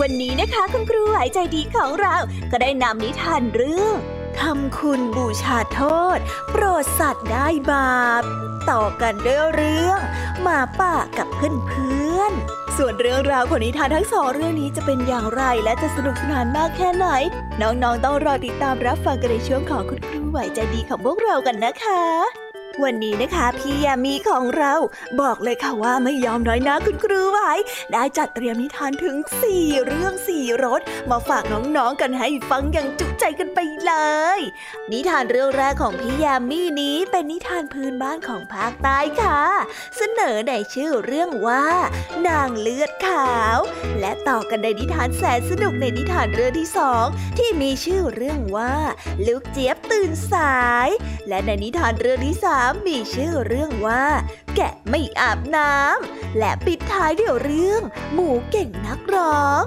วันนี้นะคะคุณครูหายใจดีของเรา ก็ได้นำนิทานเรื่องทำคุณบูชาโทษ โปรดสัตว์ได้บาป ต่อกันด้วยเรื่องหมาป่ากับเพื่อนๆ ส่วนเรื่องราวของนิทานทั้งสองเรื่องนี้จะเป็นอย่างไรและจะสนุกสนานมากแค่ไหน น้องๆต้องรอติดตามรับฟังกันในช่วงของคุณครูไหวใจดีของพวกเรากันนะคะ วันนี้นะคะพี่ยามีของเราบอกเลยค่ะว่าไม่ยอมน้อยนะคุณครูไว้ได้จัดเตรียมนิทานถึงสี่เรื่องสี่รสมาฝากน้องๆกันให้ฟังอย่างจุใจกันไปเลย นิทานเรื่องแรกของพี่ยามีนี้เป็นนิทานพื้นบ้านของภาคใต้ค่ะ เสนอในชื่อเรื่องว่า นางเลือดขาว และต่อกันในนิทานแสนสนุกในนิทานเรื่องที่สองที่มีชื่อเรื่องว่า ลูกเจี๊ยบตื่นสาย และในนิทานเรื่องที่สามมีชื่อเรื่องว่า แกะไม่อาบน้ำ และปิดท้ายด้วยเรื่อง หมูเก่งนักร้อง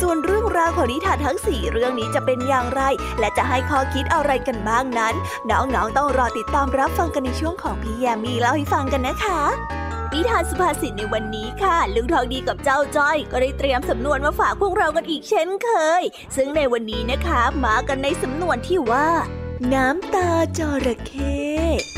ส่วนเรื่องราวของนิทานทั้งสี่เรื่องนี้จะเป็นอย่างไร และจะให้ข้อคิดอะไรกันบ้างนั้น น้องๆต้องรอติดตามรับฟังกันในช่วงของพี่แยมมีเล่าให้ฟังกันนะคะ นิทานสุภาษิตในวันนี้ค่ะ ลุงทองดีกับเจ้าจ้อย ก็ได้เตรียมสำนวนมาฝากพวกเรากันอีกเช่นเคย ซึ่งในวันนี้นะคะ มากันในสำนวนที่ว่า น้ำตาจระเข้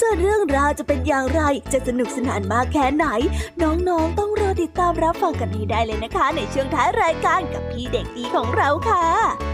ส่วนเรื่องราวจะเป็นอย่างไร จะสนุกสนานมากแค่ไหน น้องๆต้องรอติดตามรับฟังกันให้ได้เลยนะคะ ในช่วงท้ายรายการกับพี่เด็กดีของเราค่ะ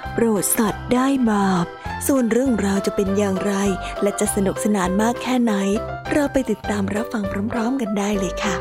โปรดสัตว์ได้บาป ส่วนเรื่องราวจะเป็นอย่างไร และจะสนุกสนานมากแค่ไหน เราไปติดตามรับฟังพร้อม ๆ กันได้เลยค่ะ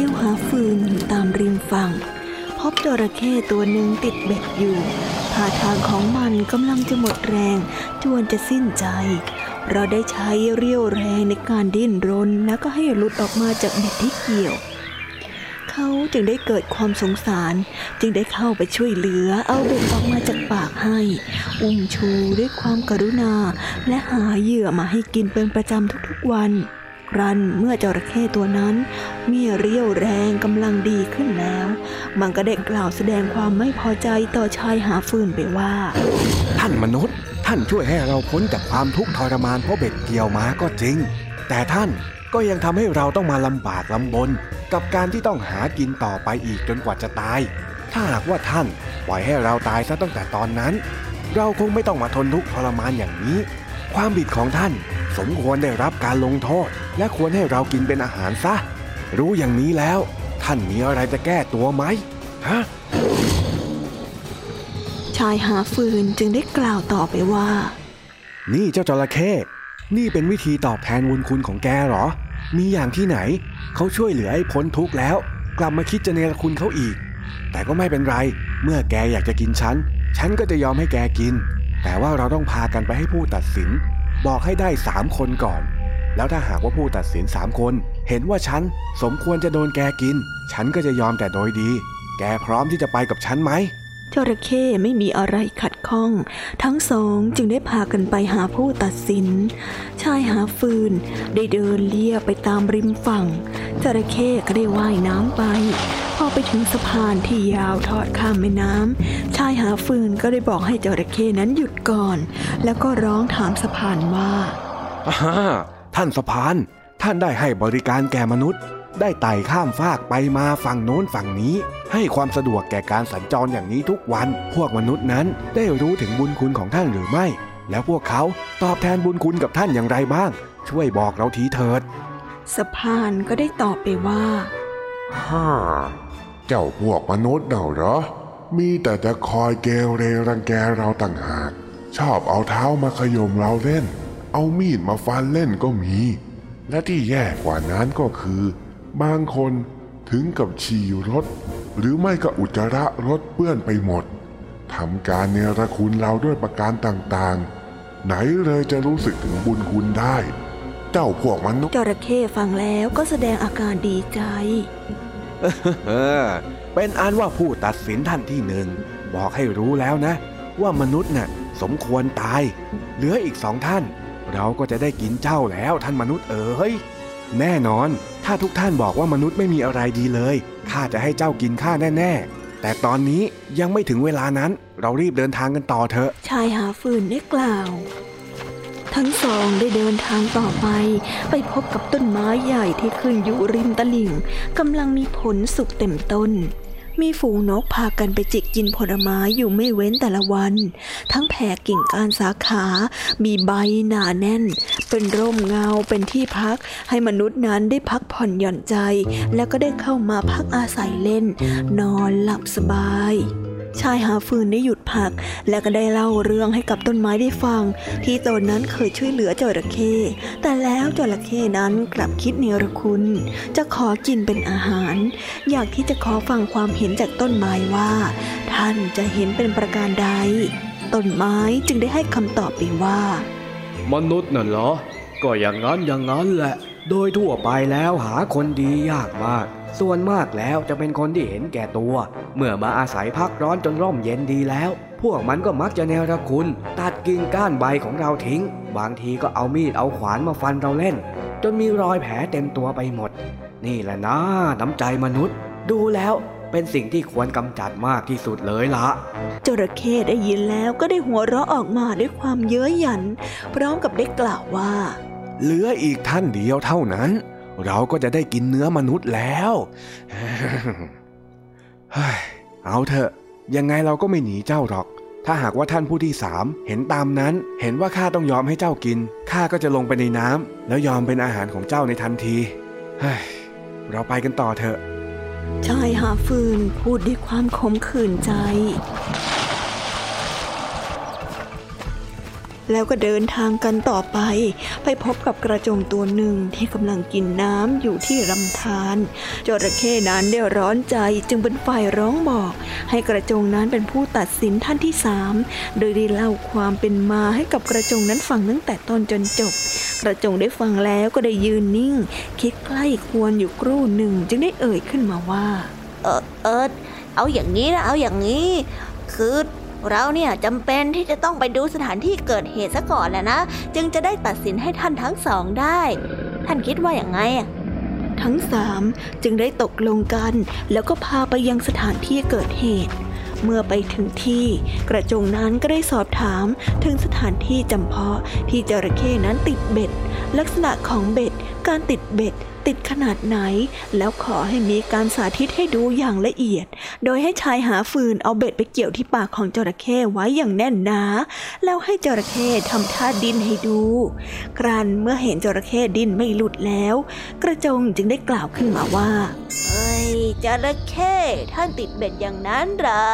ที่ยวหาฟืนอยู่ตามริมฝั่ง พบจระเข้ตัวหนึ่งติดเบ็ดอยู่ท่าทางของมันกำลังจะหมดแรงจวนจะสิ้นใจ เราได้ใช้เรี่ยวแรงในการดิ้นรนแล้วก็ให้หลุดออกมาจากเบ็ดที่เกี่ยว เขาจึงได้เกิดความสงสาร จึงได้เข้าไปช่วยเหลือเอาเบ็ดออกมาจากปากให้ อุ้มชูด้วยความกรุณา และหาเหยื่อมาให้กินเป็นประจำทุกๆวันรันเมื่อจระเข้ตัวนั้น มีเรี่ยวแรงกำลังดีขึ้นแล้ว มันก็ได้กล่าวแสดงความไม่พอใจต่อชายหาฟืนไปว่า ท่านมนุษย์ ท่านช่วยให้เราพ้นจากความทุกข์ทรมานเพราะเบ็ดเกี่ยวม้าก็จริง แต่ท่านก็ยังทำให้เราต้องมาลำบากลำบน กับการที่ต้องหากินต่อไปอีกจนกว่าจะตาย ถ้าหากว่าท่านปล่อยให้เราตายซะตั้งแต่ตอนนั้น เราคงไม่ต้องมาทนทุกข์ทรมานอย่างนี้ ความผิดของท่านสมควรได้รับการลงโทษ และควรให้เรากินเป็นอาหารซะ รู้อย่างนี้แล้ว ท่านมีอะไรจะแก้ตัวไหมฮะชายหาฟืนจึงได้กล่าวต่อไปว่า นี่เจ้าจระเข้นี่เป็นวิธีตอบแทนวุญคุณของแกหรอ มีอย่างที่ไหน เขาช่วยเหลือให้พ้นทุกข์แล้ว กลับมาคิดจะเนรคุณเขาอีก แต่ก็ไม่เป็นไร เมื่อแกอยากจะกินฉัน ฉันก็จะยอมให้แกกิน แต่ว่าเราต้องพากันไปให้ผู้ตัดสิน บอกให้ได้สามคนก่อน แล้วถ้าหากว่าผู้ตัดสินสามคน เห็นว่าฉันสมควรจะโดนแกกิน ฉันก็จะยอมแต่โดยดี แกพร้อมที่จะไปกับฉันไหมจระเข้ไม่มีอะไรขัดข้อง ทั้งสองจึงได้พากันไปหาผู้ตัดสิน ชายหาฟืนได้เดินเลี่ยไปตามริมฝั่ง จระเข้ก็ได้ว่ายน้ำไป พอไปถึงสะพานที่ยาวทอดข้ามแม่น้ำชายหาฟืนก็ได้บอกให้จระเข้นั้นหยุดก่อน แล้วก็ร้องถามสะพานว่า ท่านสะพาน ท่านได้ให้บริการแก่มนุษย์ ได้ไต่ข้ามฟากไปมาฝั่งโน้นฝั่งนี้ ให้ความสะดวกแก่การสัญจรอย่างนี้ทุกวัน พวกมนุษย์นั้นได้รู้ถึงบุญคุณของท่านหรือไม่ แล้วพวกเขาตอบแทนบุญคุณกับท่านอย่างไรบ้าง ช่วยบอกเราทีเถิด สะพานก็ได้ตอบไปว่าฮ่าเจ้าพวกมนุษย์เน่าเหรอ มีแต่จะคอยเกเรรังแกเราต่างหาก ชอบเอาเท้ามาขยมเราเล่น เอามีดมาฟันเล่นก็มี และที่แย่กว่านั้นก็คือ บางคนถึงกับฉี่รถ หรือไม่ก็อุจจาระรถเปื้อนไปหมดทำการเนรคุณเราด้วยประการต่างๆ ไหนเลยจะรู้สึกถึงบุญคุณได้ เจ้าพวกมนุษย์จระเข้ฟังแล้วก็แสดงอาการดีใจเออเป็นอันว่าผู้ตัดสินท่านที่หนึ่ง บอกให้รู้แล้วนะ ว่ามนุษย์น่ะ สมควรตาย เหลืออีกสองท่าน เราก็จะได้กินเจ้าแล้วท่านมนุษย์เอ๋ยแน่นอน ถ้าทุกท่านบอกว่ามนุษย์ไม่มีอะไรดีเลยข้าจะให้เจ้ากินข้าแน่ๆ แต่ตอนนี้ยังไม่ถึงเวลานั้น เรารีบเดินทางกันต่อเถอะ ชายหาฟืนได้กล่าว ทั้งสองได้เดินทางต่อไป ไปพบกับต้นไม้ใหญ่ที่ขึ้นอยู่ริมตลิ่งกำลังมีผลสุกเต็มต้น มีฝูงนกพากันไปจิกกินผลไม้อยู่ไม่เว้นแต่ละวัน ทั้งแผ่กิ่งก้านสาขา มีใบหนาแน่น เป็นร่มเงาเป็นที่พัก ให้มนุษย์นั้นได้พักผ่อนหย่อนใจ แล้วก็ได้เข้ามาพักอาศัยเล่น นอนหลับสบาย ชายหาฟืนได้หยุดพัก และก็ได้เล่าเรื่องให้กับต้นไม้ได้ฟัง ที่ตนนั้นเคยช่วยเหลือจระเข้แต่แล้วจระเข้นั้นกลับคิดเนรคุณ จะขอกินเป็นอาหาร อยากที่จะขอฟังความเห็นจากต้นไม้ว่า ท่านจะเห็นเป็นประการใดต้นไม้จึงได้ให้คำตอบไปว่า มนุษย์น่ะเหรอ ก็อย่างนั้นอย่างนั้นแหละ โดยทั่วไปแล้วหาคนดียากมาก ส่วนมากแล้วจะเป็นคนที่เห็นแก่ตัว เมื่อมาอาศัยพักร้อนจนร่มเย็นดีแล้ว พวกมันก็มักจะแนรคุณ ตัดกิ่งก้านใบของเราทิ้ง บางทีก็เอามีดเอาขวานมาฟันเราเล่น จนมีรอยแผลเต็มตัวไปหมด นี่แหละนะน้ำใจมนุษย์ ดูแล้วเป็นสิ่งที่ควรกำจัดมากที่สุดเลยละจระเข้ได้ยินแล้วก็ได้หัวเราะออกมาด้วยความเย้ยหยัน พร้อมกับได้กล่าวว่า เหลืออีกท่านเดียวเท่านั้น เราก็จะได้กินเนื้อมนุษย์แล้วเฮ้ยเอาเถอะยังไงเราก็ไม่หนีเจ้าหรอก ถ้าหากว่าท่านผู้ที่สามเห็นตามนั้น เห็นว่าข้าต้องยอมให้เจ้ากินข้าก็จะลงไปในน้ำแล้วยอมเป็นอาหารของเจ้าในทันทีเฮ้ยเราไปกันต่อเถอะชายหาฟืนพูดด้วยความขมขื่นใจ แล้วก็เดินทางกันต่อไป ไปพบกับกระจงตัวหนึ่งที่กำลังกินน้ำอยู่ที่ลำธารจระเข้นั้นได้ร้อนใจจึงเป็นฝ่ายร้องบอก ให้กระจงนั้นเป็นผู้ตัดสินท่านที่สามโดยได้เล่าความเป็นมาให้กับกระจงนั้นฟังตั้งแต่ต้นจนจบ กระจงได้ฟังแล้วก็ได้ยืนนิ่ง คิดใกล้ควรอยู่ครู่หนึ่งจึงได้เอ่ยขึ้นมาว่า เออเออเอาอย่างนี้นะเอาอย่างนี้ คือ เราเนี่ยจำเป็นที่จะต้องไปดูสถานที่เกิดเหตุซะก่อนแหละนะ จึงจะได้ตัดสินให้ท่านทั้งสองได้ ท่านคิดว่าอย่างไงอะทั้งสามจึงได้ตกลงกัน แล้วก็พาไปยังสถานที่เกิดเหตุ เมื่อไปถึงที่ กระจงนั้นก็ได้สอบถามถึงสถานที่จำเพาะที่จระเข้นั้นติดเบ็ด ลักษณะของเบ็ด การติดเบ็ด ติดขนาดไหน แล้วขอให้มีการสาธิตให้ดูอย่างละเอียด โดยให้ชายหาฟืนเอาเบ็ดไปเกี่ยวที่ปากของจระเข้ไว้อย่างแน่นหนา แล้วให้จระเข้ทำท่าดิ้นให้ดู ครั้นเมื่อเห็นจระเข้ดิ้นไม่หลุดแล้ว กระจงจึงได้กล่าวขึ้นมาว่าเอ้ยจระเข้ท่านติดเบ็ดอย่างนั้นหรอ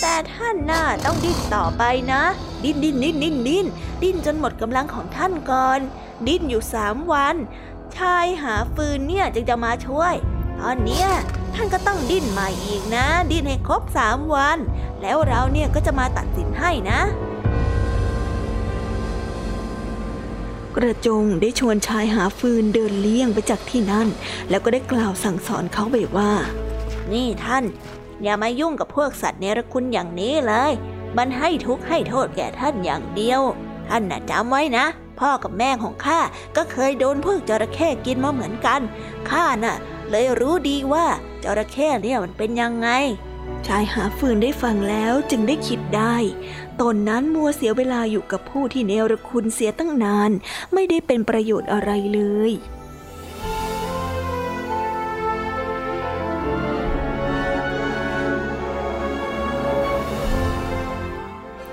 แต่ท่านน่าต้องดิ้นต่อไปนะ ดิ้นดิ้นดิ้นดิ้นดิ้นดิ้นจนหมดกำลังของท่านก่อน ดิ้นอยู่สามวัน ชายหาฟืนเนี่ยจึงจะมาช่วย ตอนเนี้ยท่านก็ต้องดิ้นใหม่อีกนะ ดิ้นให้ครบสามวัน แล้วเราเนี่ยก็จะมาตัดสินให้นะ กระจงได้ชวนชายหาฟืนเดินเลี่ยงไปจากที่นั่น แล้วก็ได้กล่าวสั่งสอนเขาไปว่า นี่ท่าน อย่ามายุ่งกับพวกสัตว์เนรคุณอย่างนี้เลย มันให้ทุกข์ให้โทษแก่ท่านอย่างเดียว ท่านน่ะจำไว้นะ พ่อกับแม่ของข้าก็เคยโดนพวกจระเข้กินมาเหมือนกัน ข้าน่ะ เลยรู้ดีว่าจระเข้เนี่ยมันเป็นยังไง ชายหาฟืนได้ฟังแล้วจึงได้คิดได้ ตนนั้นมัวเสียเวลาอยู่กับผู้ที่เนรคุณเสียตั้งนาน ไม่ได้เป็นประโยชน์อะไรเลย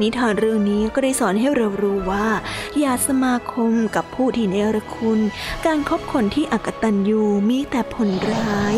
นิทานเรื่องนี้ก็ได้สอนให้เรารู้ว่า อย่าสมาคมกับผู้ที่เนรคุณ การคบคนที่อักตันยูมีแต่ผลร้าย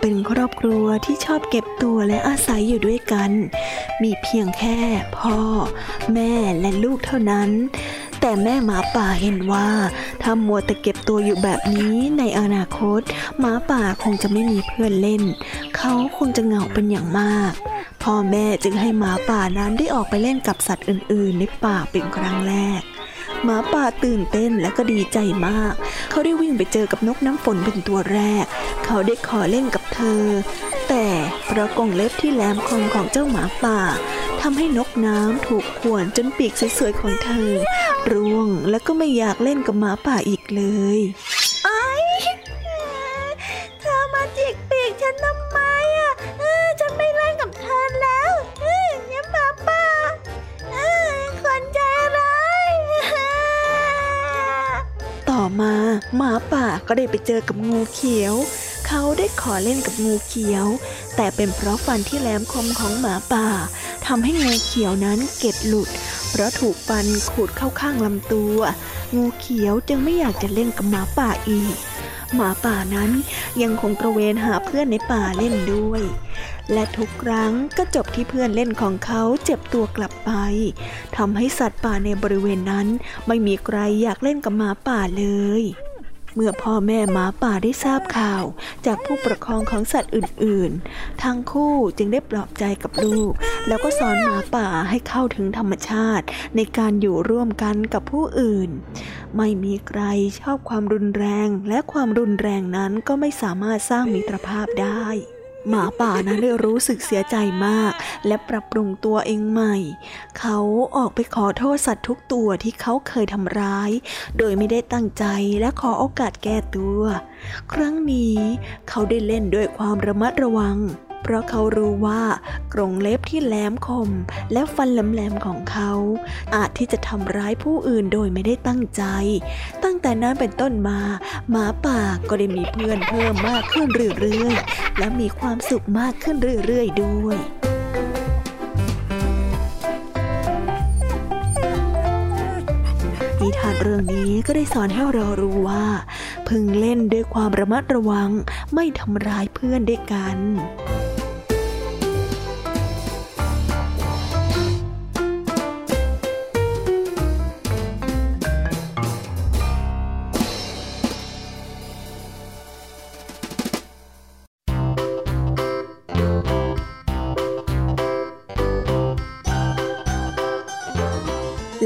เป็นครอบครัวที่ชอบเก็บตัวและอาศัยอยู่ด้วยกัน มีเพียงแค่พ่อ แม่และลูกเท่านั้น แต่แม่หมาป่าเห็นว่าถ้ามัวแต่เก็บตัวอยู่แบบนี้ในอนาคต หมาป่าคงจะไม่มีเพื่อนเล่น เขาคงจะเหงาเป็นอย่างมากพ่อแม่จึงให้หมาป่านั้นได้ออกไปเล่นกับสัตว์อื่น ๆ ในป่าเป็นครั้งแรกหมาป่าตื่นเต้นและก็ดีใจมาก เขาได้วิ่งไปเจอกับนกน้ำฝนเป็นตัวแรก เขาได้ขอเล่นกับ เธอ แต่เพราะกรงเล็บที่แหลมคมของเจ้าหมาป่าทำให้นกน้ำถูกข่วนจนปีกสวยๆของเธอ ร่วงและก็ไม่อยากเล่นกับหมาป่าอีกเลยไอ้เธอมาจิกปีกฉันทำไมอะฉันไม่เล่นกับเธอแล้วเนี่ยหมาป่าคนใจร้ายต่อมาหมาป่าก็ได้ไปเจอกับงูเขียว เขาได้ขอเล่นกับงูเขียว แต่เป็นเพราะฟันที่แหลมคมของหมาป่าทำให้งูเขียวนั้นเก็ดหลุด เพราะถูกฟันขูดเข้าข้างลำตัว งูเขียวจึงไม่อยากจะเล่นกับหมาป่าอีก หมาป่านั้นยังคงตระเวนหาเพื่อนในป่าเล่นด้วย และทุกครั้งก็จบที่เพื่อนเล่นของเขาเจ็บตัวกลับไปทำให้สัตว์ป่าในบริเวณนั้นไม่มีใครอยากเล่นกับหมาป่าเลย เมื่อพ่อแม่หมาป่าได้ทราบข่าว จากผู้ปกครองของสัตว์อื่นๆ ทั้งคู่จึงได้ปลอบใจกับลูก แล้วก็สอนหมาป่าให้เข้าถึงธรรมชาติ ในการอยู่ร่วมกันกับผู้อื่น ไม่มีใครชอบความรุนแรง และความรุนแรงนั้นก็ไม่สามารถสร้างมิตรภาพได้ หมาป่านั้นได้รู้สึกเสียใจมาก และปรับปรุงตัวเองใหม่ เขาออกไปขอโทษสัตว์ทุกตัวที่เขาเคยทำร้าย โดยไม่ได้ตั้งใจและขอโอกาสแก้ตัว ครั้งนี้เขาได้เล่นด้วยความระมัดระวัง เพราะเขารู้ว่ากรงเล็บที่แหลมคม และฟันแหลมๆของเขา อาจที่จะทำร้ายผู้อื่นโดยไม่ได้ตั้งใจ ตั้งแต่นั้นเป็นต้นมาหมาป่าก็ได้มีเพื่อนเพิ่มมากขึ้นเรื่อยๆและมีความสุขมากขึ้นเรื่อยๆด้วยนิทานเรื่องนี้ก็ได้สอนให้เรารู้ว่า พึงเล่นด้วยความระมัดระวังไม่ทำร้ายเพื่อนด้วยกัน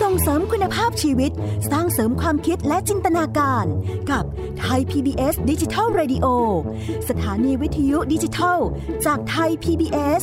ส่งเสริมคุณภาพชีวิต สร้างเสริมความคิดและจินตนาการ กับไทย PBS ดิจิทัล Radio สถานีวิทยุดิจิทัล จากไทย PBS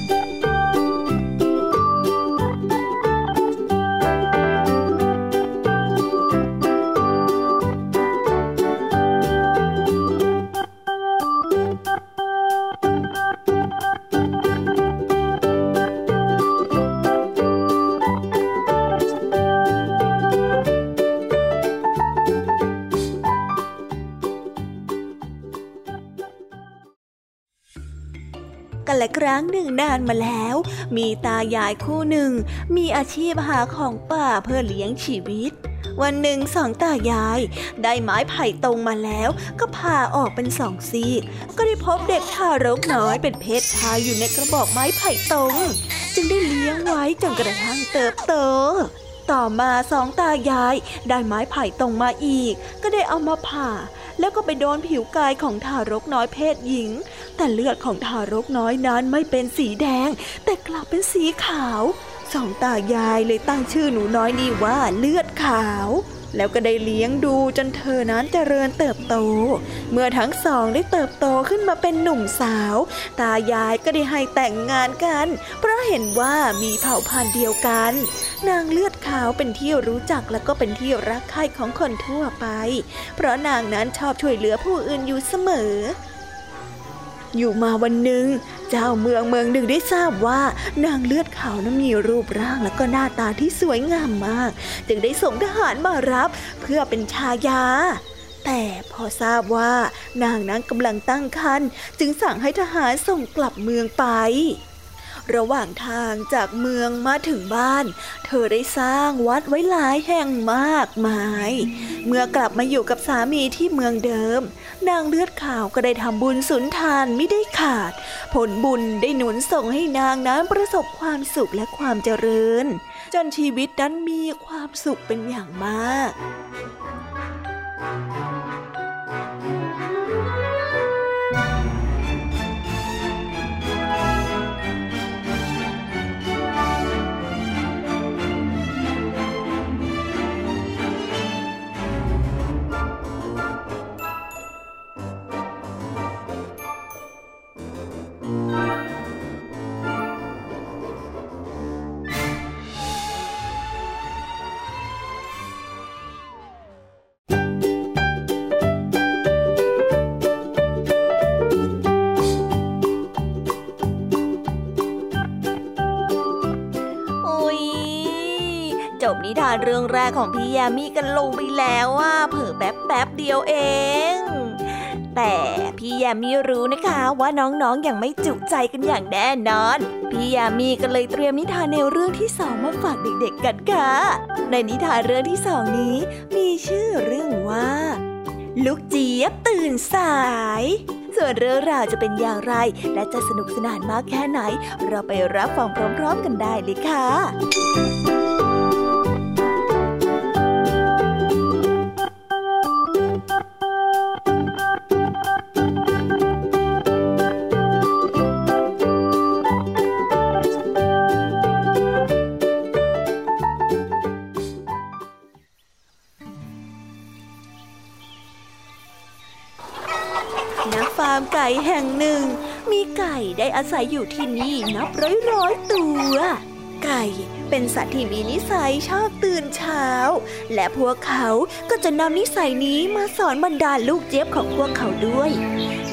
ครั้งหนึ่งนานมาแล้ว มีตายายคู่หนึ่ง มีอาชีพหาของป่าเพื่อเลี้ยงชีวิต วันหนึ่งสองตายาย ได้ไม้ไผ่ตรงมาแล้ว ก็พาออกเป็นสองซีก ก็ได้พบเด็กทารกน้อยเป็นเพศชายอยู่ในกระบอกไม้ไผ่ตรง จึงได้เลี้ยงไว้จนกระทั่งเติบโตต่อมาสองตายาย ได้ไม้ไผ่ตรงมาอีก ก็ได้เอามาผ่า แล้วก็ไปโดนผิวกายของทารกน้อยเพศหญิง แต่เลือดของทารกน้อยนั้นไม่เป็นสีแดง แต่กลับเป็นสีขาว สองตายายเลยตั้งชื่อหนูน้อยนี้ว่าเลือดขาว แล้วก็ได้เลี้ยงดูจนเธอนั้นเจริญเติบโต เมื่อทั้งสองได้เติบโตขึ้นมาเป็นหนุ่มสาว ตายายก็ได้ให้แต่งงานกัน เพราะเห็นว่ามีเผ่าพันธุ์เดียวกัน นางเลือดขาวเป็นที่รู้จักและก็เป็นที่รักใคร่ของคนทั่วไป เพราะนางนั้นชอบช่วยเหลือผู้อื่นอยู่เสมอ อยู่มาวันหนึ่ง เจ้าเมืองเมืองหนึ่งได้ทราบว่านางเลือดขาวนั้นมีรูปร่างและก็หน้าตาที่สวยงามมาก จึงได้ส่งทหารมารับเพื่อเป็นชายา แต่พอทราบว่านางนั้นกำลังตั้งครรภ์จึงสั่งให้ทหารส่งกลับเมืองไประหว่างทางจากเมืองมาถึงบ้าน เธอได้สร้างวัดไว้หลายแห่งมากมาย เมื่อกลับมาอยู่กับสามีที่เมืองเดิม นางเลือดขาวก็ได้ทำบุญสุนทานไม่ได้ขาด ผลบุญได้หนุนส่งให้นางนั้นประสบความสุขและความเจริญ จนชีวิตนั้นมีความสุขเป็นอย่างมากโานเรื่องแรกของพี่ยามีกันลงไปแล้วว่าเผอแป๊บแป๊บเดียวเอง แต่พี่ยามีรู้นะคะว่าน้องๆออย่างไม่จุใจกันอย่างแน่นอน พี่ยามีก็เลยเตรียมนิทานแนวเรื่องที่สองมาฝากเด็กๆกันค่ะ ในนิทานเรื่องที่สองนี้ มีชื่อเรื่องว่าลูกเจี๊ยบตื่นสาย ส่วนเรื่องราวจะเป็นอย่างไร และจะสนุกสนานมากแค่ไหน เราไปรับฟังพร้อมๆกันได้เลยค่ะ แห่งหนึ่ง มีไก่ได้อาศัยอยู่ที่นี่นับร้อยร้อยตัว ไก่เป็นสัตว์ที่มีนิสัยชอบตื่นเช้า และพวกเขาก็จะนำนิสัยนี้มาสอนบรรดาลูกเจี๊ยบของพวกเขาด้วย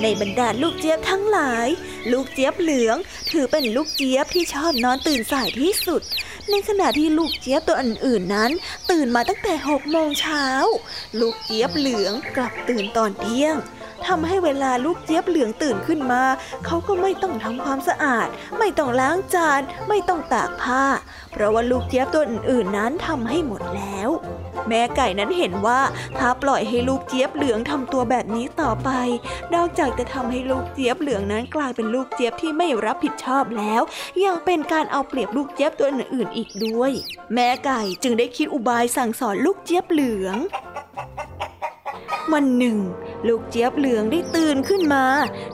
ในบรรดาลูกเจี๊ยบทั้งหลาย ลูกเจี๊ยบเหลือง ถือเป็นลูกเจี๊ยบที่ชอบนอนตื่นสายที่สุด ในขณะที่ลูกเจี๊ยบตัวอื่นๆนั้น ตื่นมาตั้งแต่หกโมงเช้า ลูกเจี๊ยบเหลืองกลับตื่นตอนเที่ยง ทำให้เวลาลูกเจี๊ยบเหลืองตื่นขึ้นมา เขาก็ไม่ต้องทำความสะอาด ไม่ต้องล้างจาน ไม่ต้องตากผ้า เพราะว่าลูกเจี๊ยบตัวอื่นๆนั้นทำให้หมดแล้ว แม่ไก่นั้นเห็นว่าถ้าปล่อยให้ลูกเจี๊ยบเหลืองทำตัวแบบนี้ต่อไป นอกจากจะทำให้ลูกเจี๊ยบเหลืองนั้นกลายเป็นลูกเจี๊ยบที่ไม่รับผิดชอบแล้ว ยังเป็นการเอาเปรียบลูกเจี๊ยบตัวอื่นๆอีกด้วย แม่ไก่จึงได้คิดอุบายสั่งสอนลูกเจี๊ยบเหลือง วันหนึ่ง ลูกเจี๊ยบเหลืองได้ตื่นขึ้นมา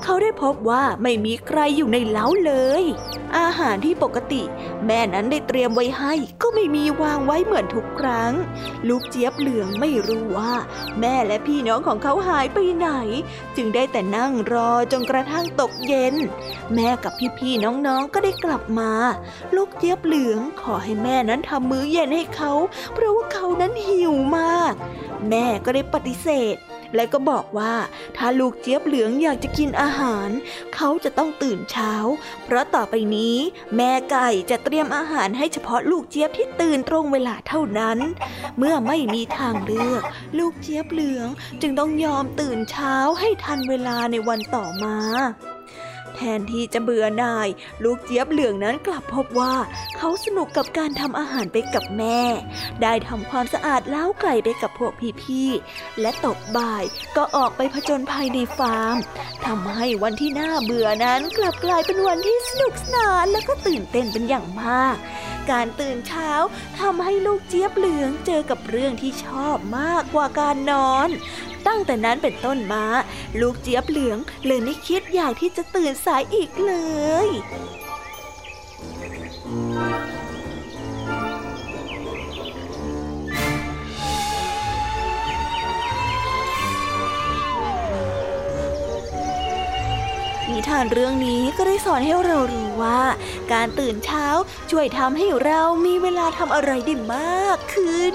เขาได้พบว่าไม่มีใครอยู่ในเล้าเลย อาหารที่ปกติ แม่นั้นได้เตรียมไว้ให้ ก็ไม่มีวางไว้เหมือนทุกครั้ง ลูกเจี๊ยบเหลืองไม่รู้ว่า แม่และพี่น้องของเขาหายไปไหน จึงได้แต่นั่งรอจนกระทั่งตกเย็น แม่กับพี่ๆน้องๆก็ได้กลับมา ลูกเจี๊ยบเหลืองขอให้แม่นั้นทำมื้อเย็นให้เขา เพราะว่าเขานั้นหิวมาก แม่ก็ได้ปฏิเสธ และก็บอกว่าถ้าลูกเจี๊ยบเหลืองอยากจะกินอาหาร เขาจะต้องตื่นเช้า เพราะต่อไปนี้ แม่ไก่จะเตรียมอาหารให้เฉพาะลูกเจี๊ยบที่ตื่นตรงเวลาเท่านั้น เมื่อไม่มีทางเลือก ลูกเจี๊ยบเหลืองจึงต้องยอมตื่นเช้าให้ทันเวลาในวันต่อมา แทนที่จะเบื่อหน่าย ลูกเจี๊ยบเหลืองนั้นกลับพบว่า เขาสนุกกับการทำอาหารไปกับแม่ ได้ทำความสะอาดเล้าไก่ไปกับพวกพี่ๆ และตกบ่ายก็ออกไปผจญภัยในฟาร์มทำให้วันที่น่าเบื่อนั้นกลับกลายเป็นวันที่สนุกสนานและก็ตื่นเต้นเป็นอย่างมาก การตื่นเช้าทำให้ลูกเจี๊ยบเหลืองเจอกับเรื่องที่ชอบมากกว่าการนอน ตั้งแต่นั้นเป็นต้นมา ลูกเจี๊ยบเหลืองเลยไม่คิดอยากที่จะตื่นสายอีกเลยนิ ทานเรื่องนี้ก็ได้สอนให้เรารู้ว่า การตื่นเช้าช่วยทำให้เรามีเวลาทำอะไรได้มากขึ้น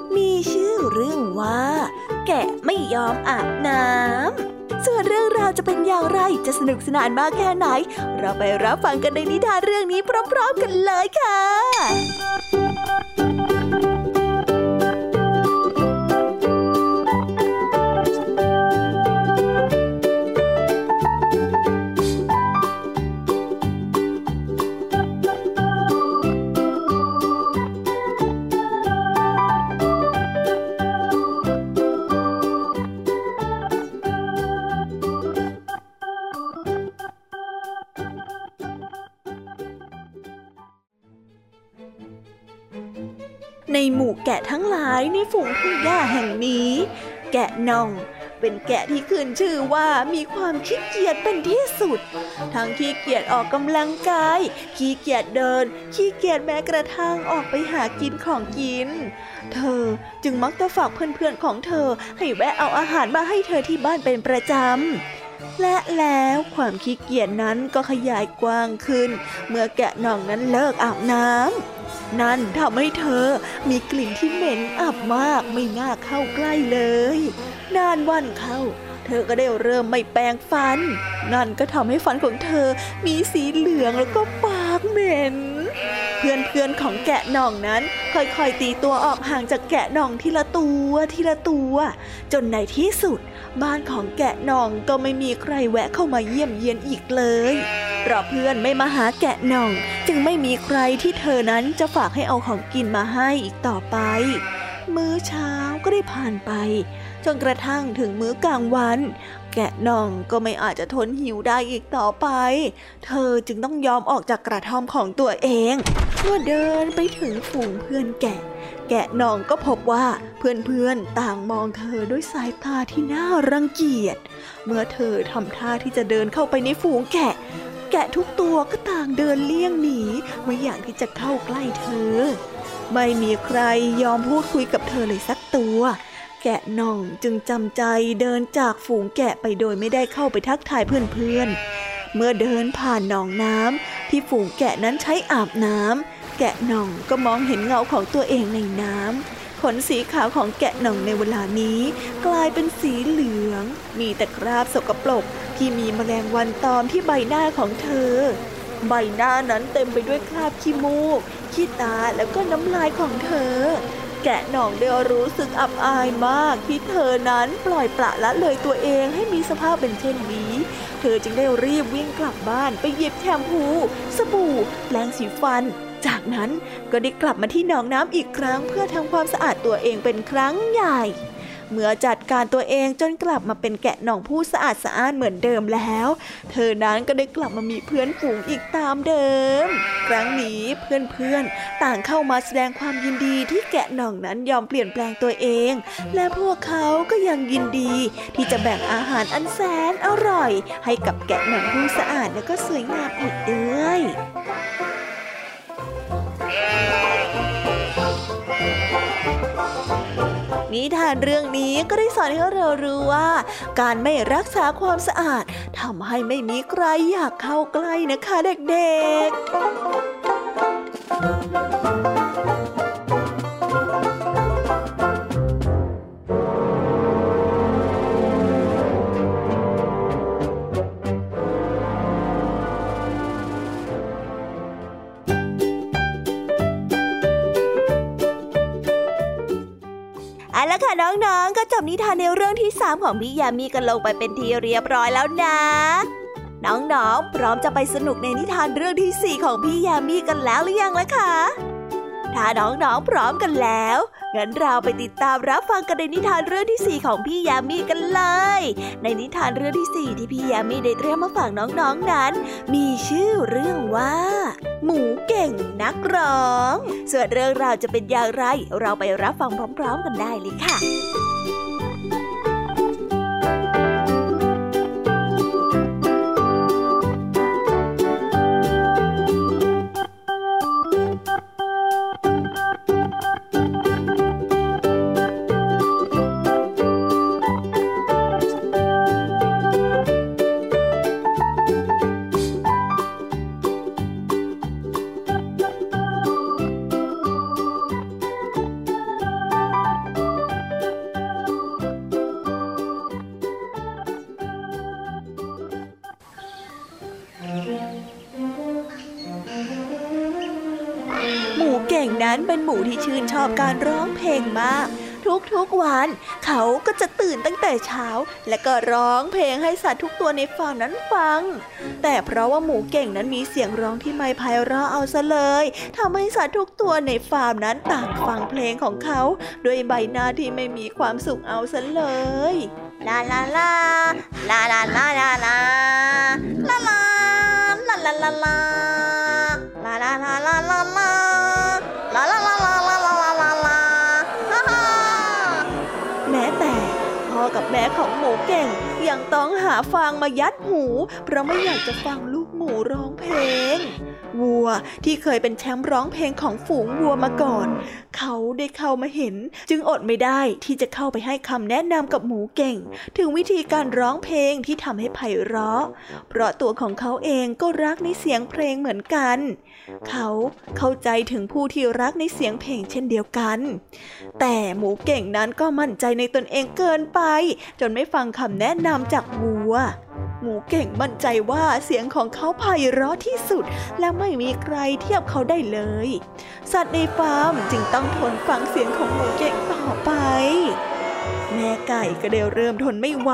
มีชื่อเรื่องว่า แกะไม่ยอมอาบน้ำ ส่วนเรื่องราวจะเป็นอย่างไรจะสนุกสนานมากแค่ไหน เราไปรับฟังกันในนิทานเรื่องนี้พร้อมๆกันเลยค่ะายในฝูงทุ่งหญ้าแห่งนี้ แกะน่องเป็นแกะที่ขึ้นชื่อว่ามีความขี้เกียจเป็นที่สุด ทั้งขี้เกียจออกกำลังกาย ขี้เกียจเดิน ขี้เกียจแม้กระทั่งออกไปหากินของกิน เธอจึงมักจะฝากเพื่อนๆของเธอ ให้แวะเอาอาหารมาให้เธอที่บ้านเป็นประจำและแล้วความขี้เกียจนั้นก็ขยายกว้างขึ้น เมื่อแกะน่องนั้นเลิกอาบน้ำ นั่นทำให้เธอมีกลิ่นที่เหม็นอับมากไม่น่าเข้าใกล้เลย นานวันเข้า เธอก็ได้เริ่มไม่แปรงฟัน นั่นก็ทำให้ฟันของเธอมีสีเหลืองแล้วก็ปากเหม็น เพื่อนเพื่อนของแกะน่องนั้น ค่อยๆตีตัวออกห่างจากแกะน่องทีละตัวทีละตัว จนในที่สุด บ้านของแกะน่องก็ไม่มีใครแวะเข้ามาเยี่ยมเยียนอีกเลยเพราะเพื่อนไม่มาหาแกะน่อง จึงไม่มีใครที่เธอนั้นจะฝากให้เอาของกินมาให้อีกต่อไป มื้อเช้าก็ได้ผ่านไปจนกระทั่งถึงมื้อกลางวัน แกะนองก็ไม่อาจจะทนหิวได้อีกต่อไป เธอจึงต้องยอมออกจากกระท่อมของตัวเอง เมื่อเดินไปถึงฝูงเพื่อนแกะ แกะนองก็พบว่าเพื่อนๆต่างมองเธอด้วยสายตาที่น่ารังเกียจ เมื่อเธอทำท่าที่จะเดินเข้าไปในฝูงแกะ แกะทุกตัวก็ต่างเดินเลี่ยงหนีไม่อย่างที่จะเข้าใกล้เธอ ไม่มีใครยอมพูดคุยกับเธอเลยสักตัว แกะน่องจึงจำใจเดินจากฝูงแกะไปโดยไม่ได้เข้าไปทักทายเพื่อนๆ เมื่อเดินผ่านหนองน้ำที่ฝูงแกะนั้นใช้อาบน้ำแกะน่องก็มองเห็นเงาของตัวเองในน้ำขนสีขาวของแกะน่องในเวลานี้ กลายเป็นสีเหลือง มีแต่คราบสกปรกที่มีแมลงวันตอมที่ใบหน้าของเธอ ใบหน้านั้นเต็มไปด้วยคราบขี้มูกขี้ตาแล้วก็น้ำลายของเธอ แกะหน่องได้รู้สึกอับอายมากที่เธอนั้นปล่อยปละละเลยตัวเองให้มีสภาพเป็นเช่นนี้ เธอจึงได้รีบวิ่งกลับบ้านไปหยิบแชมพู สบู่ แปรงสีฟัน จากนั้นก็ได้กลับมาที่หนองน้ำอีกครั้งเพื่อทำความสะอาดตัวเองเป็นครั้งใหญ่ เมื่อจัดการตัวเองจนกลับมาเป็นแกะหน่องผู้สะอาดสะอ้านเหมือนเดิมแล้ว เธอนั้นก็ได้กลับมามีเพื่อนฝูงอีกตามเดิม ครั้งนี้เพื่อนๆ ต่างเข้ามาแสดงความยินดีที่แกะหน่องนั้นยอมเปลี่ยนแปลงตัวเอง และพวกเขาก็ยังยินดี ที่จะแบ่งอาหารอันแสนอร่อย ให้กับแกะหน่องผู้สะอาดและก็สวยงามอีกด้วย นิทานเรื่องนี้ก็ได้สอนให้เรารู้ว่า การไม่รักษาความสะอาดทำให้ไม่มีใครอยากเข้าใกล้นะคะเด็กๆ แล้วค่ะน้องๆ ก็จบนิทานในเรื่องที่ 3 ของพี่ยามีกันลงไปเป็นทีเรียบร้อยแล้วนะ น้องๆ พร้อมจะไปสนุกในนิทานเรื่องที่ 4 ของพี่ยามีกันแล้วหรือยังล่ะคะ ถ้าน้องๆพร้อมกันแล้ว งั้นเราไปติดตามรับฟังกันในนิทานเรื่องที่ 4 ของพี่ยามีกันเลย ในนิทานเรื่องที่ 4 ที่พี่ยามีได้เตรียมมาฝากน้องๆนนั้น มีชื่อเรื่องว่า หมูเก่งนักร้อง ส่วนเรื่องราวจะเป็นอย่างไร เราไปรับฟังพร้อม ๆ กันได้เลยค่ะ การร้องเพลงมากทุกๆวัน เขาก็จะตื่นตั้งแต่เช้า และก็ร้องเพลงให้สัตว์ทุกตัวในฟาร์มนั้นฟัง แต่เพราะว่าหมูเก่งนั้นมีเสียงร้องที่ไม่ไพเราะเอาซะเลยทำให้สัตว์ทุกตัวในฟาร์มนั้นต่างฟังเพลงของเขาด้วยใบหน้าที่ไม่มีความสุขเอาซะเลยลาลาลาลาลาลาลาลาลาลาลาลา ของหมูเก่งยังต้องหาฟางมายัดหู เพราะไม่อยากจะฟังลูกหมูร้องเพลง วัวที่เคยเป็นแชมป์ร้องเพลงของฝูงวัวมาก่อน เขาได้เข้ามาเห็น จึงอดไม่ได้ที่จะเข้าไปให้คำแนะนำกับหมูเก่ง ถึงวิธีการร้องเพลงที่ทำให้ไพเราะ เพราะตัวของเขาเองก็รักในเสียงเพลงเหมือนกัน เขาเข้าใจถึงผู้ที่รักในเสียงเพลงเช่นเดียวกัน แต่หมูเก่งนั้นก็มั่นใจในตนเองเกินไป จนไม่ฟังคำแนะนำจากวัว หมูเก่งมั่นใจว่าเสียงของเขาไพเราะที่สุด และไม่มีใครเทียบเขาได้เลย สัตว์ในฟาร์มจึงต้องทนฟังเสียงของหมูเก่งต่อไป แม่ไก่ก็เดีเริ่มทนไม่ไหว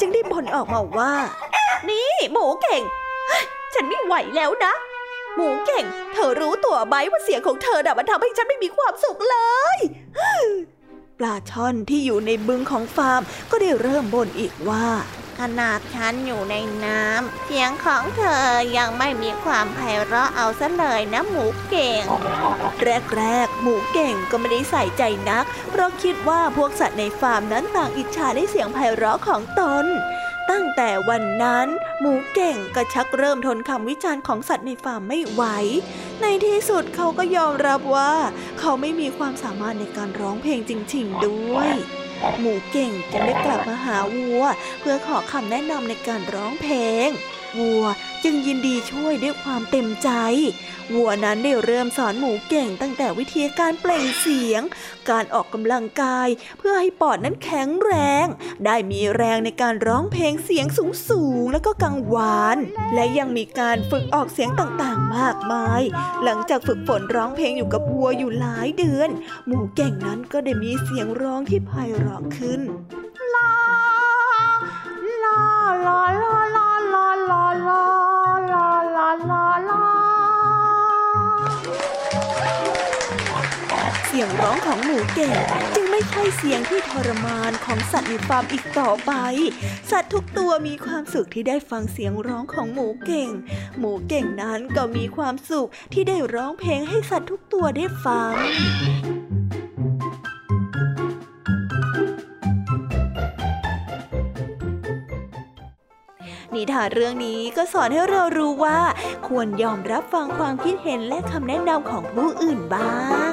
จึงได้บ่นออกมาว่า นี่หมูเก่ง ฉันไม่ไหวแล้วนะ หมูเก่ง เธอรู้ตัวไหมว่าเสียงของเธอน่ะมันทำให้ฉันไม่มีความสุขเลยปลาช่อนที่อยู่ในบึงของฟาร์มก็ได้เริ่มบ่นอีกว่า ขนาดฉันอยู่ในน้ำเสียงของเธอยังไม่มีความไพเราะเอาซะเลยนะหมูเก่ง แรกๆ หมูเก่งก็ไม่ได้ใส่ใจนัก เพราะคิดว่าพวกสัตว์ในฟาร์มนั้นต่างอิจฉาได้เสียงไพเราะของตน ตั้งแต่วันนั้น หมูเก่งก็ชักเริ่มทนคำวิจารณ์ของสัตว์ในฟาร์มไม่ไหว ในที่สุดเขาก็ยอมรับว่า เขาไม่มีความสามารถในการร้องเพลงจริง ๆ ด้วย หมูเก่งจึงได้กลับมาหาวัว เพื่อขอคำแนะนำในการร้องเพลง วัวจึงยินดีช่วยด้วยความเต็มใจ วัวนั้นได้เริ่มสอนหมูเก่งตั้งแต่วิธีการเปล่งเสียง การออกกำลังกาย เพื่อให้ปอดนั้นแข็งแรง ได้มีแรงในการร้องเพลงเสียงสูงสูงๆแล้วก็กังวาน และยังมีการฝึกออกเสียงต่างๆ มากมาย หลังจากฝึกฝนร้องเพลงอยู่กับวัวอยู่หลายเดือน หมูเก่งนั้นก็ได้มีเสียงร้องที่ไพเราะขึ้นลาลาลาลา ลาลาลาลาลาเสียงร้องของหนูเก่งจึงไม่ใช่เสียงที่ทรมานของสัตว์ในฟาร์มอีกต่อไป สัตว์ทุกตัวมีความสุขที่ได้ฟังเสียงร้องของหมูเก่ง หมูเก่งนั้นก็มีความสุขที่ได้ร้องเพลงให้สัตว์ทุกตัวได้ฟัง นิทานเรื่องนี้ก็สอนให้เรารู้ว่า ควรยอมรับฟังความคิดเห็นและคำแนะนำของผู้อื่นบ้าง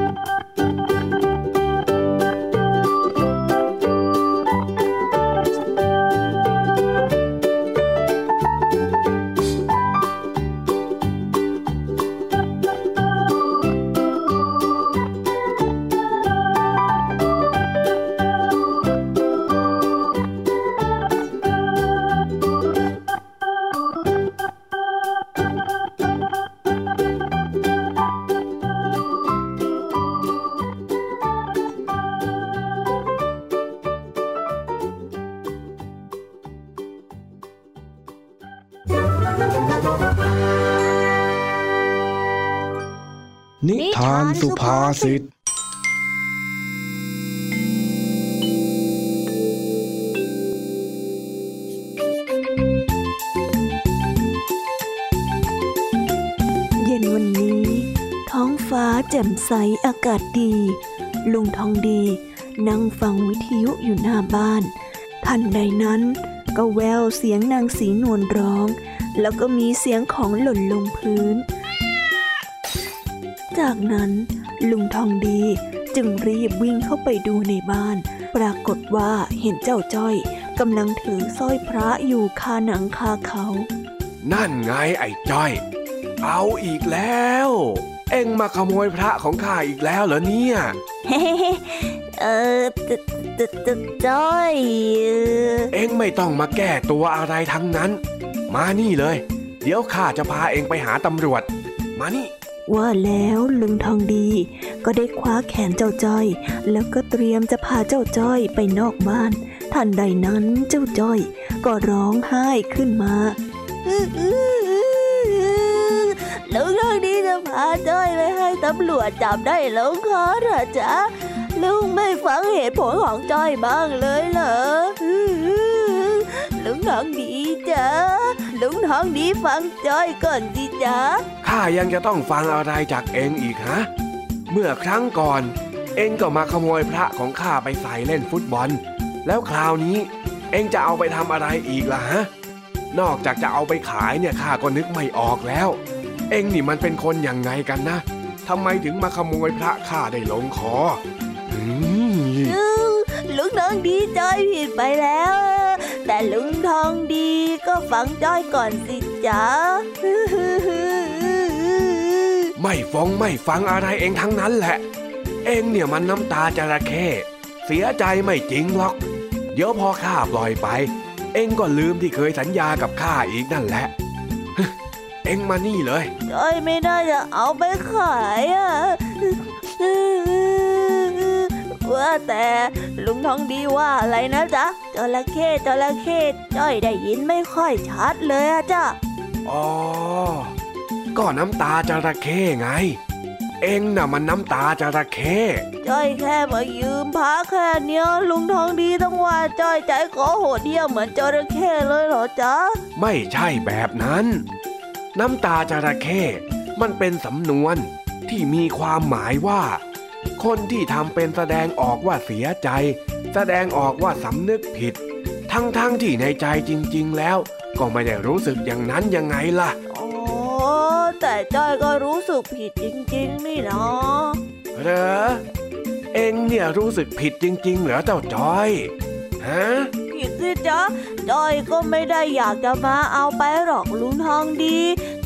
านสุภาษิตเย็นวันนี้ ท้องฟ้าแจ่มใสอากาศดี ลุงทองดี นั่งฟังวิทยุอยู่หน้าบ้าน ทันใดนั้นก็แววเสียงนางสีนวลร้อง แล้วก็มีเสียงของหล่นลงพื้น จากนั้น ลุงทองดี จึงรีบวิ่งเข้าไปดูในบ้าน ปรากฏว่าเห็นเจ้าจ้อยกำลังถือสร้อยพระอยู่คาหนังคาเขา นั่นไงไอ้จ้อย เอาอีกแล้ว เอ็งมาขโมยพระของข้าอีกแล้วเหรอเนี่ยเออตตตจ้อยเออเอ็งไม่ต้องมาแก้ตัวอะไรทั้งนั้น มานี่เลย เดี๋ยวข้าจะพาเอ็งไปหาตำรวจ มานี่ ว่าแล้วลุงทองดี ก็ได้คว้าแขนเจ้าจ้อย แล้วก็เตรียมจะพาเจ้าจ้อยไปนอกบ้าน ทันใดนั้นเจ้าจ้อย ก็ร้องไห้ขึ้นมาลุงทองดีจะพาจ้อยไปให้ตำรวจจับได้แลงคอเหรอจ๊ะลุงไม่ฟังเหตุผลของจ้อยบ้างเลยเหรอลุงทองดีจ๊ะ ลุงทองดีฟังจ้อยก่อนสิจ๊ะข้ายังจะต้องฟังอะไรจากเอ็งอีกฮะ เมื่อครั้งก่อน เอ็งก็มาขโมยพระของข้าไปใส่เล่นฟุตบอล แล้วคราวนี้ เอ็งจะเอาไปทำอะไรอีกล่ะฮะ นอกจากจะเอาไปขายเนี่ยข้าก็นึกไม่ออกแล้ว เอ็งนี่มันเป็นคนยังไงกันนะทำไมถึงมาขโมยพระข้าได้ลงคออืม ลุงทองดีจ้อยผิดไปแล้ว แต่ลุงทองดีก็ฟังจ้อยก่อนสิจ๊ะไม่ฟงไม่ฟังอะไรเองทั้งนั้นแหละ เองเนี่ยมันน้ำตาจระเข้เสียใจไม่จริงหรอก เดี๋ยวพอข้าปล่อยไป เองก็ลืมที่เคยสัญญากับข้าอีกนั่นแหละฮึเองมานี่เลยจ้อยไม่ได้จะเอาไปขายอะว่า แต่ลุงทองดีว่าอะไรนะจ๊ะจระเข้จระเข้จ้อยได้ยินไม่ค่อยชัดเลยอะจ้ะอ๋อก็น้ำตาจระเข้ไง เองน่ะมันน้ำตาจระเข้จ้อยแค่มายืมพระแค่เนี้ยลุงทองดีต้องว่าจ้อยใจคอโหดเหี้ยมเหมือนจระเข้เลยเหรอจ๊ะไม่ใช่แบบนั้น น้ำตาจระเข้มันเป็นสำนวนที่มีความหมายว่า คนที่ทำเป็นแสดงออกว่าเสียใจ แสดงออกว่าสำนึกผิด ทั้งๆทที่ในใจจริง ๆ แล้ว ก็ไม่ได้รู้สึกอย่างนั้นยังไงล่ะอ๋อแต่จ้อยก็รู้สึกผิดจริง ๆ นี่นะเหรอเอ็งเนี่ยรู้สึกผิดจริง ๆ เหรอเจ้าจอยฮะผิดสิจ๊ะจ้อยก็ไม่ได้อยากจะมาเอาไปหรอกลุงทองดี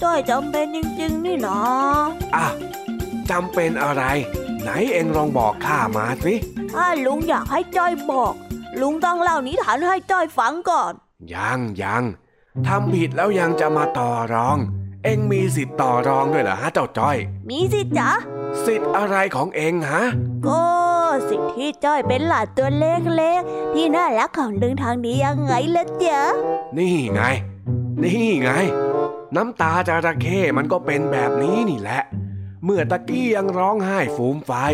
จ้อยจำเป็นจริง ๆ นี่นะอะจำเป็นอะไร ไหนเอ็งลองบอกข้ามาสิถ้าลุงอยากให้จ้อยบอก ลุงต้องเล่านิทานให้จ้อยฟังก่อน ยังยังทำผิดแล้วยังจะมาต่อรอง เอ็งมีสิทธิ์ต่อรองด้วยเหรอฮะเจ้าจ้อย มีสิจ๊ะสิทธิ์อะไรของเอ็งฮะก็สิ่งที่จ้อยเป็นหลานตัวเล็กๆที่น่ารักของลุงทองดียังไงล่ะจ๊ะนี่ไง นี่ไง น้ำตาจระเข้มันก็เป็นแบบนี้นี่แหละ เมื่อตะกี้ยังร้องไห้ฟูมไฟาย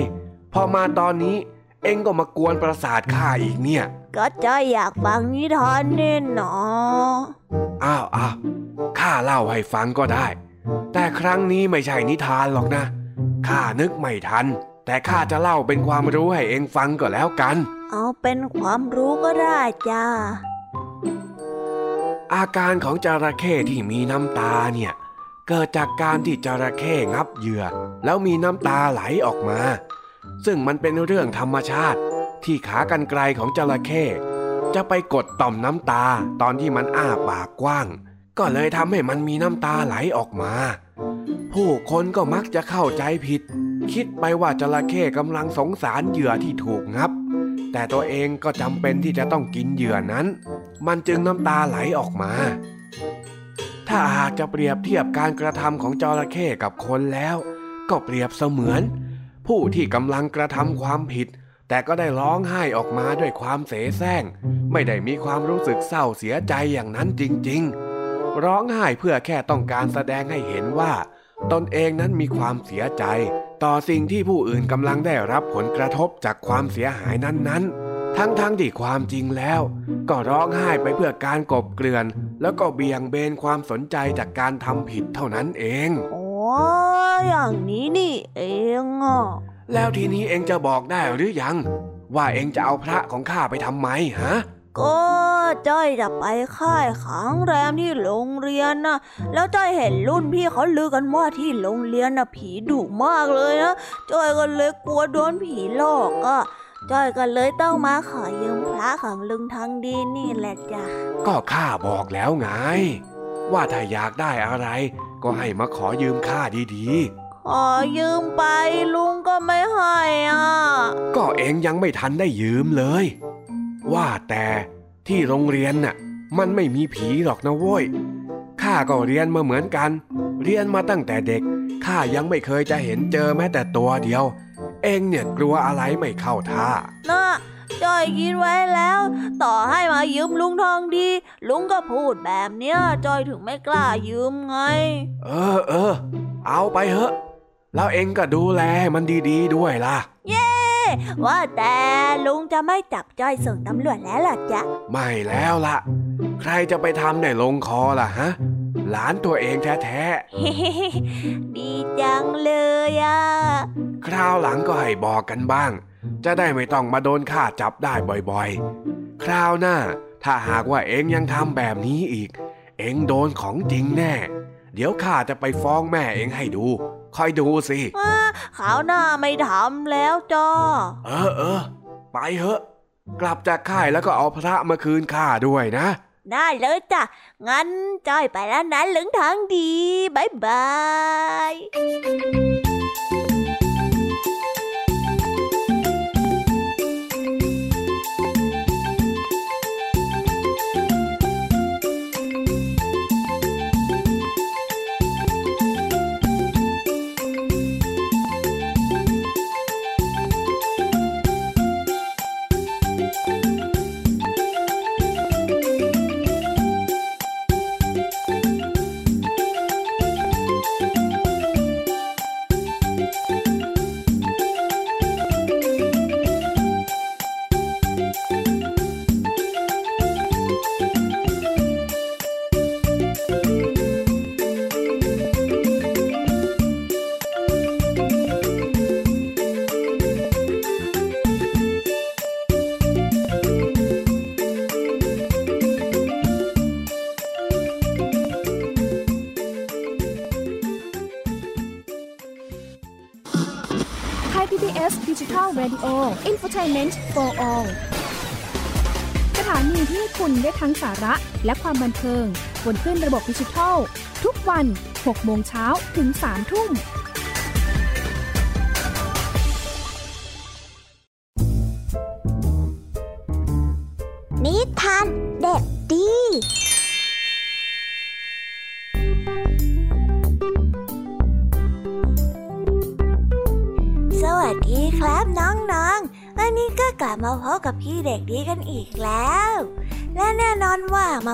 พอมาตอนนี้ เอ็งก็มากวนประสาทข้าอีกเนี่ย ก็จ้อยอยากฟังนิทานเน่นหนออ้าวอ้าวข้าเล่าให้ฟังก็ได้ แต่ครั้งนี้ไม่ใช่นิทานหรอกนะข้านึกไม่ทัน แต่ข้าจะเล่าเป็นความรู้ให้เองฟังก็แล้วกัน เอาเป็นความรู้ก็ได้จ้าอาการของจระเข้ที่มีน้ำตาเนี่ย เกิดจากการที่จระเข้งับเหยื่อ แล้วมีน้ำตาไหลออกมา ซึ่งมันเป็นเรื่องธรรมชาติ ที่ขากรรไกรของจระเข้จะไปกดต่อมน้ำตาตอนที่มันอ้าปากกว้าง ก็เลยทำให้มันมีน้ำตาไหลออกมา ผู้คนก็มักจะเข้าใจผิด คิดไปว่าจระเข้กำลังสงสารเหยื่อที่ถูกงับ แต่ตัวเองก็จำเป็นที่จะต้องกินเหยื่อนั้น มันจึงน้ำตาไหลออกมา ถ้าหากจะเปรียบเทียบการกระทำของจระเข้กับคนแล้ว ก็เปรียบเสมือน ผู้ที่กำลังกระทำความผิด แต่ก็ได้ร้องไห้ออกมาด้วยความเสแสร้ง ไม่ได้มีความรู้สึกเศร้าเสียใจอย่างนั้นจริง ๆ ร้องไห้เพื่อแค่ต้องการแสดงให้เห็นว่า ตนเองนั้นมีความเสียใจ ต่อสิ่งที่ผู้อื่นกำลังได้รับผลกระทบจากความเสียหายนั้นๆ ทั้งๆทที่ความจริงแล้ว ก็ร้องไห้ไปเพื่อการกบเกลื่อน แล้วก็เบี่ยงเบนความสนใจจากการทำผิดเท่านั้นเองโอ้อย่างนี้นี่เองอะแล้วทีนี้เองจะบอกได้หรือยัง ว่าเองจะเอาพระของข้าไปทำไมฮะก็จ้อยจะไปค่ายขังแรมที่โรงเรียนนะแล้วจ้อยเห็นรุ่นพี่เขาลือกันว่าที่โรงเรียนนะผีดุมากเลยนะจ้อยก็เลยกลัวโดนผีหลอกอะ จ้อยก็เลยต้องมาขอยืมพระของลุงทางดีนี่แหละจ้ะ ก็ข้าบอกแล้วไง ว่าถ้าอยากได้อะไร ก็ให้มาขอยืมข้าดีขอยืมไปลุงก็ไม่ให้อะๆก็เองยังไม่ทันได้ยืมเลย ว่าแต่ที่โรงเรียนน่ะ มันไม่มีผีหรอกนะโว้ยข้าก็เรียนมาเหมือนกัน เรียนมาตั้งแต่เด็กข้ายังไม่เคยจะเห็นเจอแม้แต่ตัวเดียว เองเนี่ยกลัวอะไรไม่เข้าท่าน่ะจ้อยคิดไว้แล้ว ต่อให้มายืมลุงทองดี ลุงก็พูดแบบเนี้ยจ้อยถึงไม่กล้ายืมไง เออเออเอาไปเถอะแล้วเองก็ดูแลมันดีๆด้วยล่ะ เย้ว่าแต่ลุงจะไม่จับจ้อยส่งตำรวจแล้วหรอจ๊ะ ไม่แล้วล่ะ ใครจะไปทำได้ลงคอล่ะฮะ หลานตัวเองแท้ดีจังเลยอะๆคราวหลังก็ให้บอกกันบ้าง จะได้ไม่ต้องมาโดนข้าจับได้บ่อยๆ คราวหน้า ถ้าหากว่าเองยังทำแบบนี้อีก เองโดนของจริงแน่ เดี๋ยวข้าจะไปฟ้องแม่เองให้ดูคอยดูสิว่าขาวหน้าไม่ทำแล้วจ้าเออเออไปเถอะ กลับจากค่ายแล้วก็เอาพระมาคืนข้าด้วยนะ ได้เลยจ้ะ งั้นจอยไปแล้วนะเหลืองทางดีบายบาย Entertainment for All สถานีที่คุณได้ทั้งสาระและความบันเทิงบนขึ้นระบบดิจิทัล ทุกวัน 6 โมงเช้าถึง 3 ทุ่ม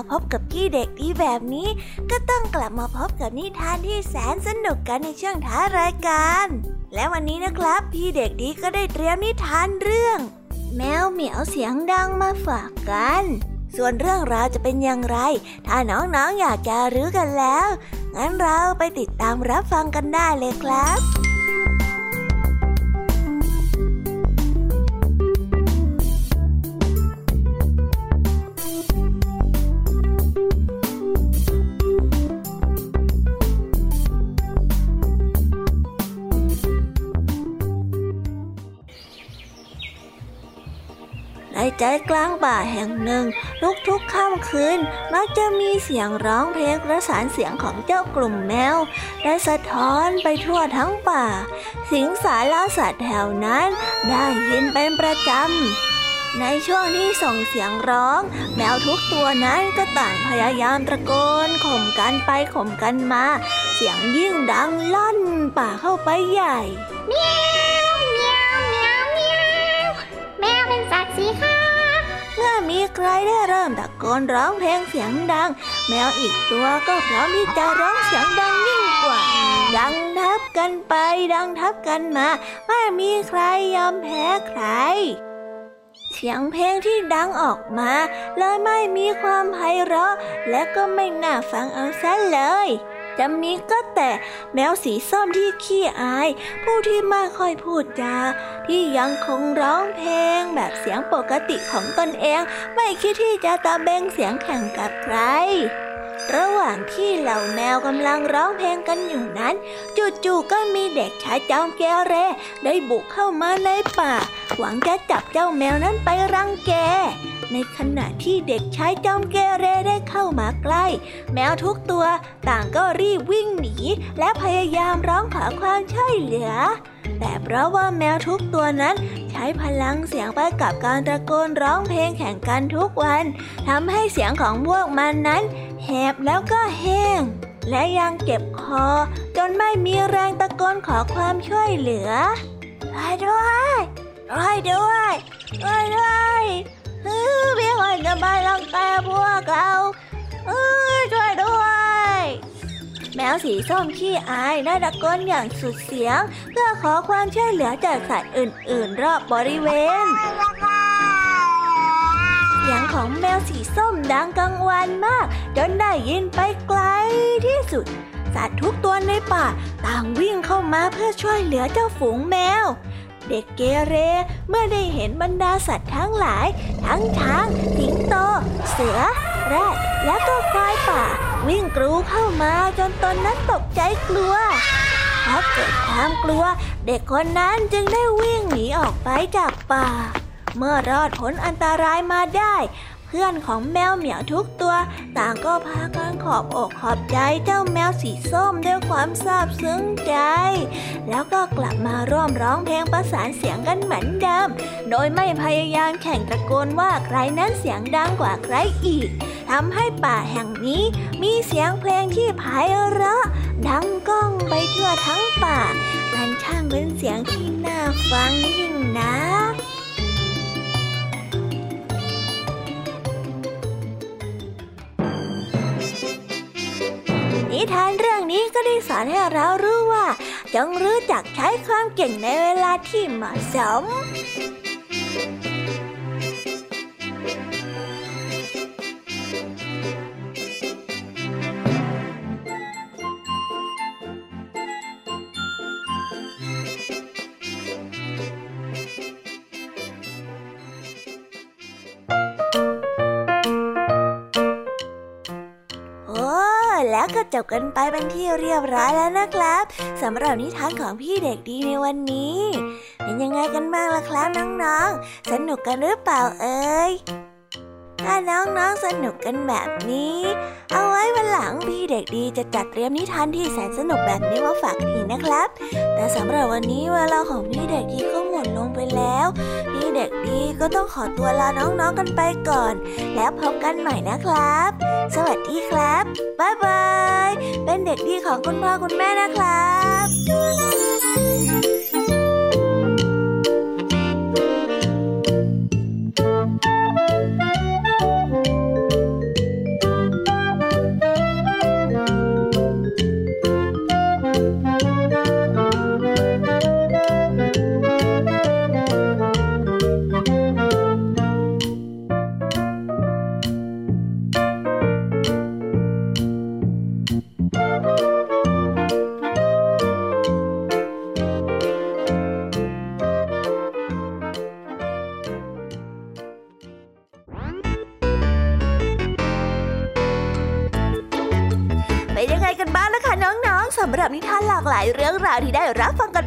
พบกับพี่เด็กดีแบบนี้ ก็ต้องกลับมาพบกับนิทานที่แสนสนุกกันในช่วงท้ารายการ และวันนี้นะครับ พี่เด็กดีก็ได้เตรียมนิทานเรื่อง แมวเหมียวเสียงดังมาฝากกัน ส่วนเรื่องราวจะเป็นอย่างไร ถ้าน้องๆออยากจะรู้กันแล้ว งั้นเราไปติดตามรับฟังกันได้เลยครับ ในใจกลางป่าแห่งหนึ่ง ทุกๆค่ำคืนมักจะมีเสียงร้องเพลงประสานเสียงของเจ้ากลุ่มแมว ได้สะท้อนไปทั่วทั้งป่า สิงสารลาสัตว์แถวนั้นได้ยินเป็นประจำในช่วงที่ส่งเสียงร้อง แมวทุกตัวนั้นก็ต่างพยายามตะโกนข่มกันไปข่มกันมา เสียงยิ่งดังลั่นป่าเข้าไปใหญ่ ใครได้เริ่มตะโกนร้องเพลงเสียงดัง แมวอีกตัวก็พร้อมที่จะร้องเสียงดังยิ่งกว่า ดังทับกันไปดังทับกันมา ไม่มีใครยอมแพ้ใคร เสียงเพลงที่ดังออกมาเลยไม่มีความไพเราะ และก็ไม่น่าฟังเอาซะเลย จะมีก็แต่แมวสีส้มที่ขี้อาย ผู้ที่ไม่ค่อยพูดจา ที่ยังคงร้องเพลงแบบเสียงปกติของตนเอง ไม่คิดที่จะตะเบงเสียงแข่งกับใครระหว่างที่เหล่าแมวกำลังร้องเพลงกันอยู่นั้น จู่ๆก็มีเด็กชายจอมแกเร ได้บุกเข้ามาในป่า หวังจะจับเจ้าแมวนั้นไปรังแก ในขณะที่เด็กชายจอมเกเรได้เข้ามาใกล้ แมวทุกตัวต่างก็รีบวิ่งหนี และพยายามร้องขอความช่วยเหลือ แต่เพราะว่าแมวทุกตัวนั้นใช้พลังเสียงไปกับการตะโกนร้องเพลงแข่งกันทุกวันทำให้เสียงของพวกมันนั้น แหบแล้วก็แห้ง และยังเก็บคอ จนไม่มีแรงตะโกนขอความช่วยเหลือช่วยด้วยช่วยด้วยช่วยด้วย จะมาลังแกพวกเราช่วยด้วย แมวสีส้มขี้อายได้ตะโกนอย่างสุดเสียง เพื่อขอความช่วยเหลือจากสัตว์อื่น ๆ รอบบริเวณ เสียงของแมวสีส้มดังกังวานมาก จนได้ยินไปไกลที่สุด สัตว์ทุกตัวในป่าต่างวิ่งเข้ามาเพื่อช่วยเหลือเจ้าฝูงแมว เด็กเกเรเมื่อได้เห็นบรรดาสัตว์ทั้งหลาย ทั้งช้างสิงโต เสือ แรดและก็ควายป่า วิ่งกรูเข้ามาจนตนนั้นตกใจกลัวเพราะเกิดความกลัว เด็กคนนั้นจึงได้วิ่งหนีออกไปจากป่า เมื่อรอดพ้นอันตรายมาได้ เพื่อนของแมวเหมียวทุกตัว ต่างก็พากันขอบอกขอบใจเจ้าแมวสีส้มด้วยความซาบซึ้งใจ แล้วก็กลับมาร่วมร้องเพลงประสานเสียงกันเหมือนเดิม โดยไม่พยายามแข่งตะโกนว่าใครนั้นเสียงดังกว่าใครอีกทำให้ป่าแห่งนี้มีเสียงเพลงที่ไพเราะ ดังก้องไปทั่วทั้งป่ามันช่างเป็นเสียงที่น่าฟังยิ่งนัก นิทานเรื่องนี้ก็ได้สอนให้เรารู้ว่า จงรู้จักใช้ความเก่งในเวลาที่เหมาะสม ก็จบกันไปเป็นที่เรียบร้อยแล้วนะครับสำหรับนิทานของพี่เด็กดีในวันนี้ เป็นยังไงกันบ้างล่ะครับน้องๆ สนุกกันหรือเปล่าเอ่ยถ้าน้องๆสนุกกันแบบนี้ เอาไว้วันหลังพี่เด็กดีจะจัดเตรียมนิทานที่แสนสนุกแบบนี้มาฝากอีกนะครับ แต่สำหรับวันนี้เวลาของพี่เด็กดีก็หมดลงไปแล้ว เด็กดีก็ต้องขอตัวลาน้องๆกันไปก่อน แล้วพบกันใหม่นะครับ สวัสดีครับบ๊ายบายเป็นเด็กดีของคุณพ่อคุณแม่นะครับ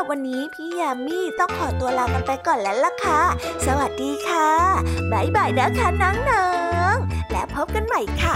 บวันนี้พี่ยามีต้องขอตัวลากันไปก่อนแล้วล่ะค่ะ สวัสดีค่ะ บ๊ายบายนะคะน้องๆ และพบกันใหม่ค่ะ